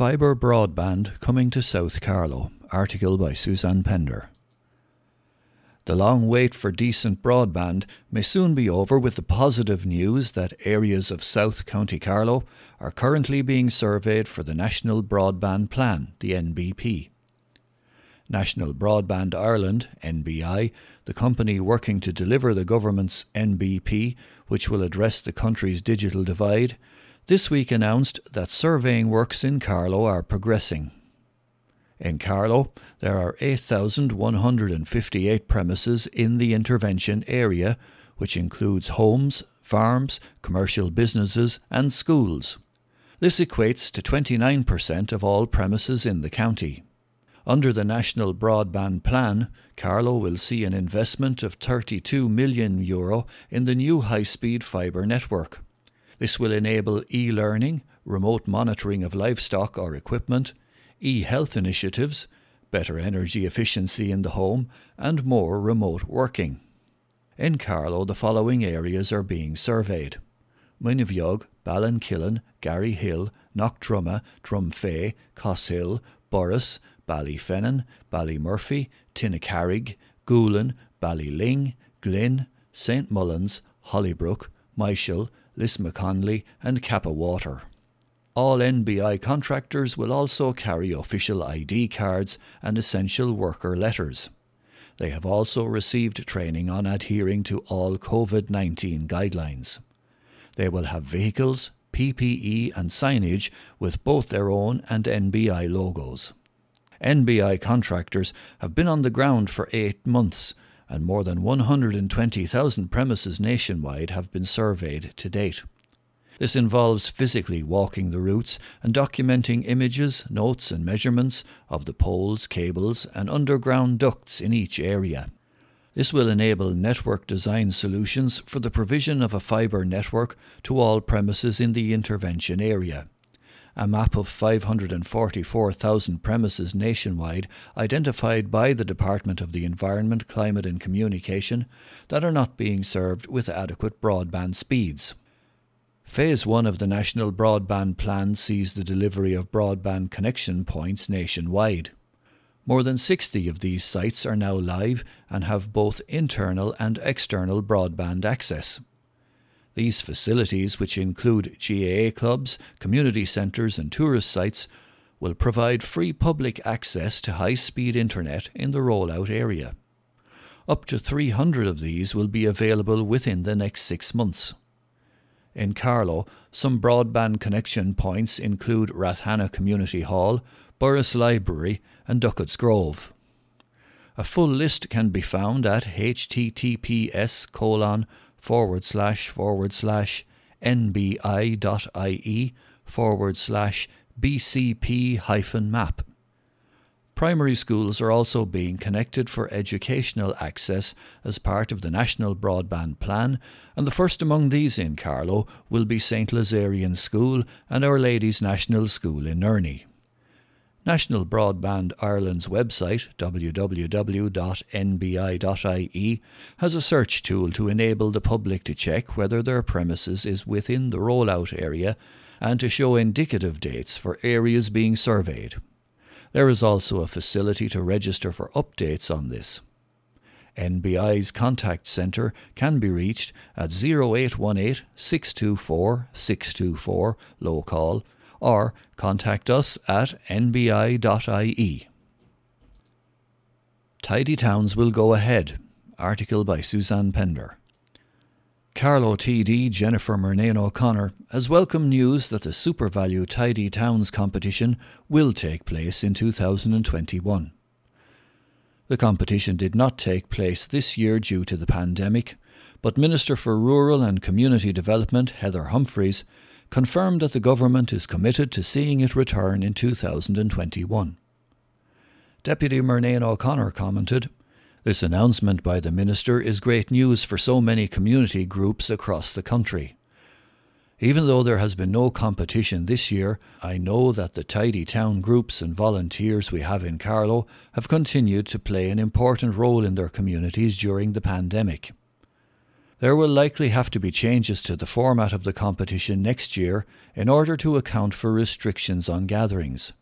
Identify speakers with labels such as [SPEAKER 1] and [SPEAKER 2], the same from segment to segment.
[SPEAKER 1] Fibre broadband coming to South Carlow. Article by Suzanne Pender. The long wait for decent broadband may soon be over with the positive news that areas of South County Carlow are currently being surveyed for the National Broadband Plan, the NBP. National Broadband Ireland, NBI, the company working to deliver the government's NBP, which will address the country's digital divide, this week announced that surveying works in Carlow are progressing. In Carlow, there are 8,158 premises in the intervention area, which includes homes, farms, commercial businesses, and schools. This equates to 29% of all premises in the county. Under the National Broadband Plan, Carlow will see an investment of 32 million euro in the new high-speed fibre network. This will enable e learning, remote monitoring of livestock or equipment, e health initiatives, better energy efficiency in the home, and more remote working. In Carlow, the following areas are being surveyed Muinebheag, Ballinkillen, Garryhill, Knockdrumma, Drumfea, Cosshill, Borris, Ballyfennan, Ballymurphy, Tinnacarrig, Goulin, Ballyling, Glynn, St Mullins, Hollybrook, Michel, Lismaconley, and Kappa Water. All NBI contractors will also carry official ID cards and essential worker letters. They have also received training on adhering to all COVID 19 guidelines. They will have vehicles, PPE, and signage with both their own and NBI logos. NBI contractors have been on the ground for eight months and more than 120,000 premises nationwide have been surveyed to date. This involves physically walking the routes and documenting images, notes, and measurements of the poles, cables, and underground ducts in each area. This will enable network design solutions for the provision of a fibre network to all premises in the intervention area a map of 544,000 premises nationwide identified by the Department of the Environment, Climate and Communication that are not being served with adequate broadband speeds. Phase 1 of the National Broadband Plan sees the delivery of broadband connection points nationwide. More than 60 of these sites are now live and have both internal and external broadband access. These facilities, which include GAA clubs, community centres, and tourist sites, will provide free public access to high speed internet in the rollout area. Up to 300 of these will be available within the next six months. In Carlow, some broadband connection points include Rathanna Community Hall, Borris Library, and Duckett's Grove. A full list can be found at https colon forward slash forward slash nbi.ie forward slash bcp hyphen map. Primary schools are also being connected for educational access as part of the National Broadband Plan, and the first among these in Carlow will be St Laserian School and Our Lady's National School in Nurney. National Broadband Ireland's website, www.nbi.ie, has a search tool to enable the public to check whether their premises is within the rollout area and to show indicative dates for areas being surveyed. There is also a facility to register for updates on this. NBI's contact centre can be reached at 0818 624 624 low call or contact us at nbi.ie. Tidy Towns will go ahead. Article by Suzanne Pender. Carlow TD Jennifer Murnane O'Connor has welcomed news that the SuperValu Tidy Towns competition will take place in 2021. The competition did not take place this year due to the pandemic, but Minister for Rural and Community Development Heather Humphreys confirmed that the government is committed to seeing it return in 2021. Deputy Murnane O'Connor commented, This announcement by the Minister is great news for so many community groups across the country. Even though there has been no competition this year, I know that the tidy town groups and volunteers we have in Carlow have continued to play an important role in their communities during the pandemic. There will likely have to be changes to the format of the competition next year in order to account for restrictions on gatherings.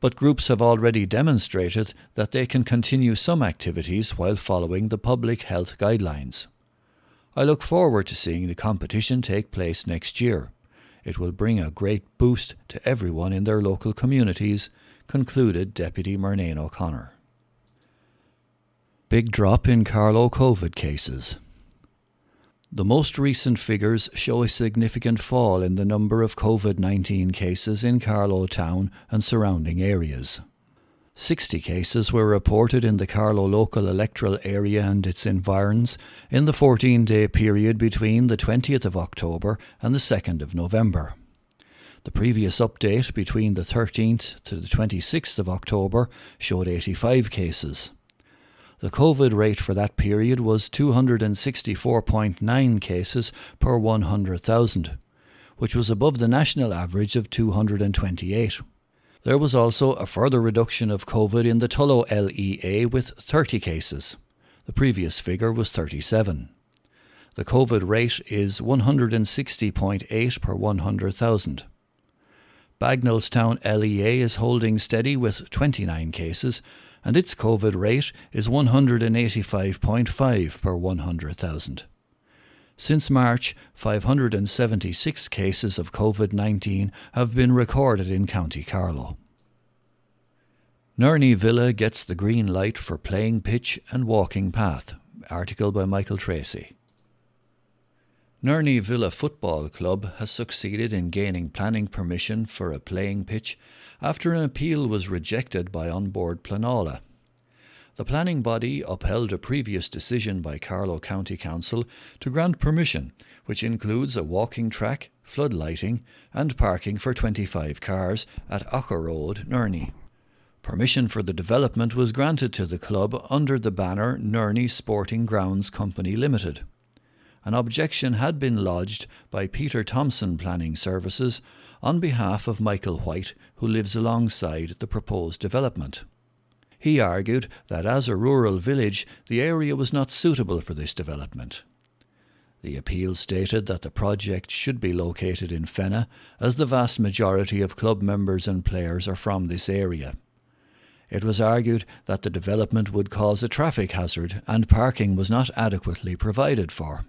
[SPEAKER 1] But groups have already demonstrated that they can continue some activities while following the public health guidelines. I look forward to seeing the competition take place next year. It will bring a great boost to everyone in their local communities, concluded Deputy Murnane O'Connor. Big drop in Carlow COVID cases. The most recent figures show a significant fall in the number of COVID 19 cases in Carlow town and surrounding areas. 60 cases were reported in the Carlow local electoral area and its environs in the 14 day period between the 20th of October and the 2nd of November. The previous update between the 13th to the 26th of October showed 85 cases. The COVID rate for that period was 264.9 cases per 100,000, which was above the national average of 228. There was also a further reduction of COVID in the Tullow LEA with 30 cases. The previous figure was 37. The COVID rate is 160.8 per 100,000. Bagenalstown LEA is holding steady with 29 cases, and its COVID rate is 185.5 per 100,000. Since March, 576 cases of COVID 19 have been recorded in County Carlow. Nurney Villa gets the green light for playing pitch and walking path. Article by Michael Tracy. Nurney Villa Football Club has succeeded in gaining planning permission for a playing pitch after an appeal was rejected by An Bord Pleanála. The planning body upheld a previous decision by Carlow County Council to grant permission, which includes a walking track, flood lighting, and parking for 25 cars at Acher Road, Nurney. Permission for the development was granted to the club under the banner Nurney Sporting Grounds Company Limited an objection had been lodged by Peter Thompson Planning Services on behalf of Michael White, who lives alongside the proposed development. He argued that as a rural village, the area was not suitable for this development. The appeal stated that the project should be located in Fenagh, as the vast majority of club members and players are from this area. It was argued that the development would cause a traffic hazard and parking was not adequately provided for.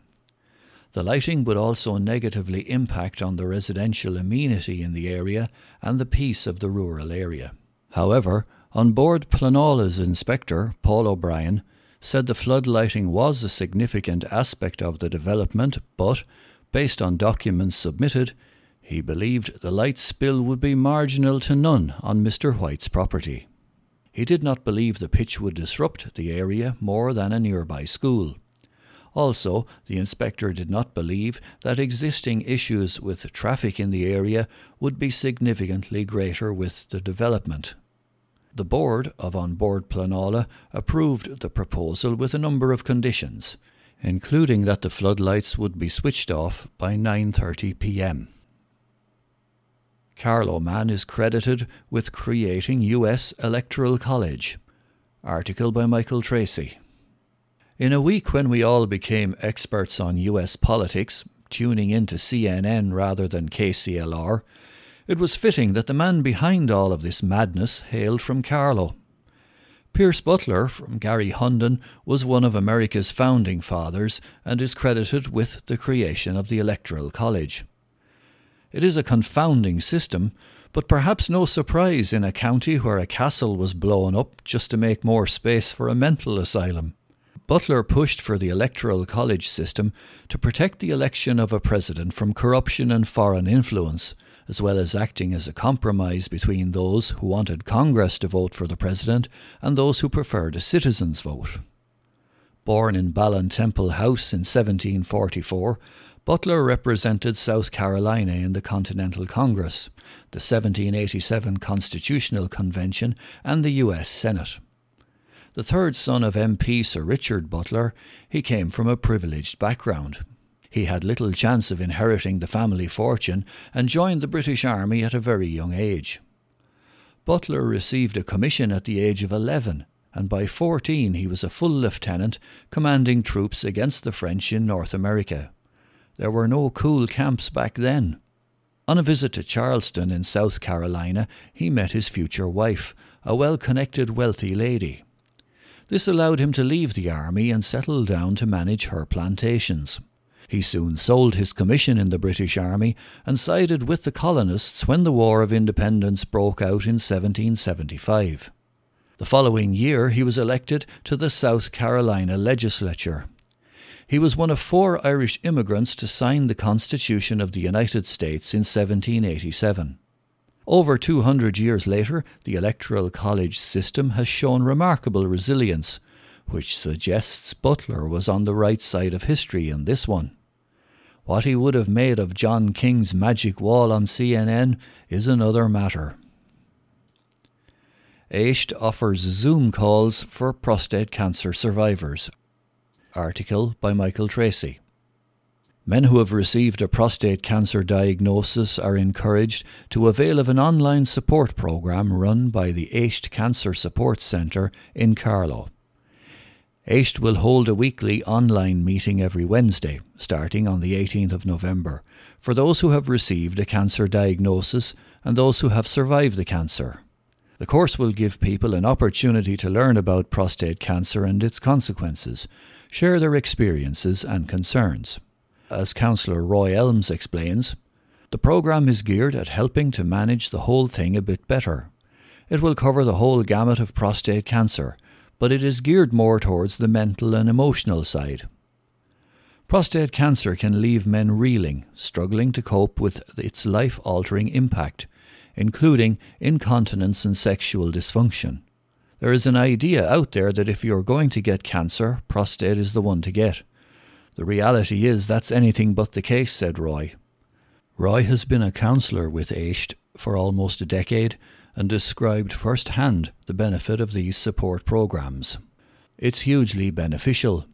[SPEAKER 1] The lighting would also negatively impact on the residential amenity in the area and the peace of the rural area. However, An Bord Pleanála's inspector, Paul O'Brien, said the flood lighting was a significant aspect of the development, but, based on documents submitted, he believed the light spill would be marginal to none on Mr. White's property. He did not believe the pitch would disrupt the area more than a nearby school. Also, the inspector did not believe that existing issues with traffic in the area would be significantly greater with the development. The board of An Bord Pleanála approved the proposal with a number of conditions, including that the floodlights would be switched off by 9:30 p.m. Carlow Man is credited with creating US Electoral College. Article by Michael Tracy. In a week when we all became experts on US politics, tuning into CNN rather than KCLR, it was fitting that the man behind all of this madness hailed from Carlow. Pierce Butler from Gary Garryhundon was one of America's founding fathers and is credited with the creation of the Electoral College. It is a confounding system, but perhaps no surprise in a county where a castle was blown up just to make more space for a mental asylum. Butler pushed for the electoral college system to protect the election of a president from corruption and foreign influence, as well as acting as a compromise between those who wanted Congress to vote for the president and those who preferred a citizen's vote. Born in Ballintemple House in 1744, Butler represented South Carolina in the Continental Congress, the 1787 Constitutional Convention, and the U.S. Senate. The third son of MP Sir Richard Butler, he came from a privileged background. He had little chance of inheriting the family fortune and joined the British Army at a very young age. Butler received a commission at the age of 11, and by 14 he was a full lieutenant commanding troops against the French in North America. There were no cool camps back then. On a visit to Charleston in South Carolina, he met his future wife, a well connected, wealthy lady. This allowed him to leave the army and settle down to manage her plantations. He soon sold his commission in the British Army and sided with the colonists when the War of Independence broke out in 1775. The following year, he was elected to the South Carolina legislature. He was one of four Irish immigrants to sign the Constitution of the United States in 1787. Over 200 years later, the Electoral College system has shown remarkable resilience, which suggests Butler was on the right side of history in this one. What he would have made of John King's magic wall on CNN is another matter. AIST offers Zoom calls for prostate cancer survivors. Article by Michael Tracy. Men who have received a prostate cancer diagnosis are encouraged to avail of an online support program run by the AIST Cancer Support Centre in Carlow. AIST will hold a weekly online meeting every Wednesday, starting on the 18th of November, for those who have received a cancer diagnosis and those who have survived the cancer. The course will give people an opportunity to learn about prostate cancer and its consequences, share their experiences and concerns. As Counsellor Roy Elms explains, the programme is geared at helping to manage the whole thing a bit better. It will cover the whole gamut of prostate cancer, but it is geared more towards the mental and emotional side. Prostate cancer can leave men reeling, struggling to cope with its life altering impact, including incontinence and sexual dysfunction. There is an idea out there that if you're going to get cancer, prostate is the one to get. The reality is that's anything but the case, said Roy. Roy has been a counsellor with AIST for almost a decade and described firsthand the benefit of these support programs. It's hugely beneficial.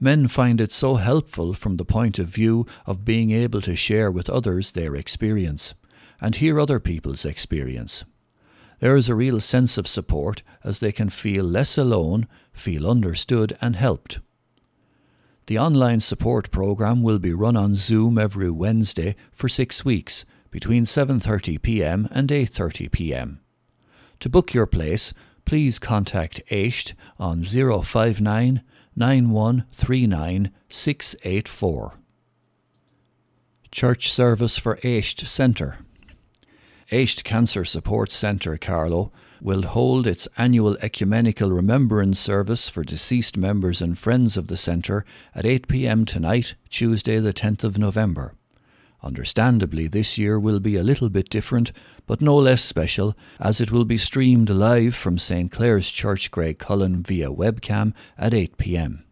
[SPEAKER 1] Men find it so helpful from the point of view of being able to share with others their experience and hear other people's experience. There is a real sense of support as they can feel less alone, feel understood and helped. The online support program will be run on Zoom every Wednesday for 6 weeks between 7:30 p.m. and 8:30 p.m. To book your place, please contact AIST on 059 9139 684. Church Service for AIST Centre AIST Cancer Support Centre Carlow will hold its annual ecumenical remembrance service for deceased members and friends of the centre at 8 pm tonight, Tuesday, the 10th of November. Understandably, this year will be a little bit different, but no less special, as it will be streamed live from St Clare's Church, Graiguecullen, via webcam at 8 pm.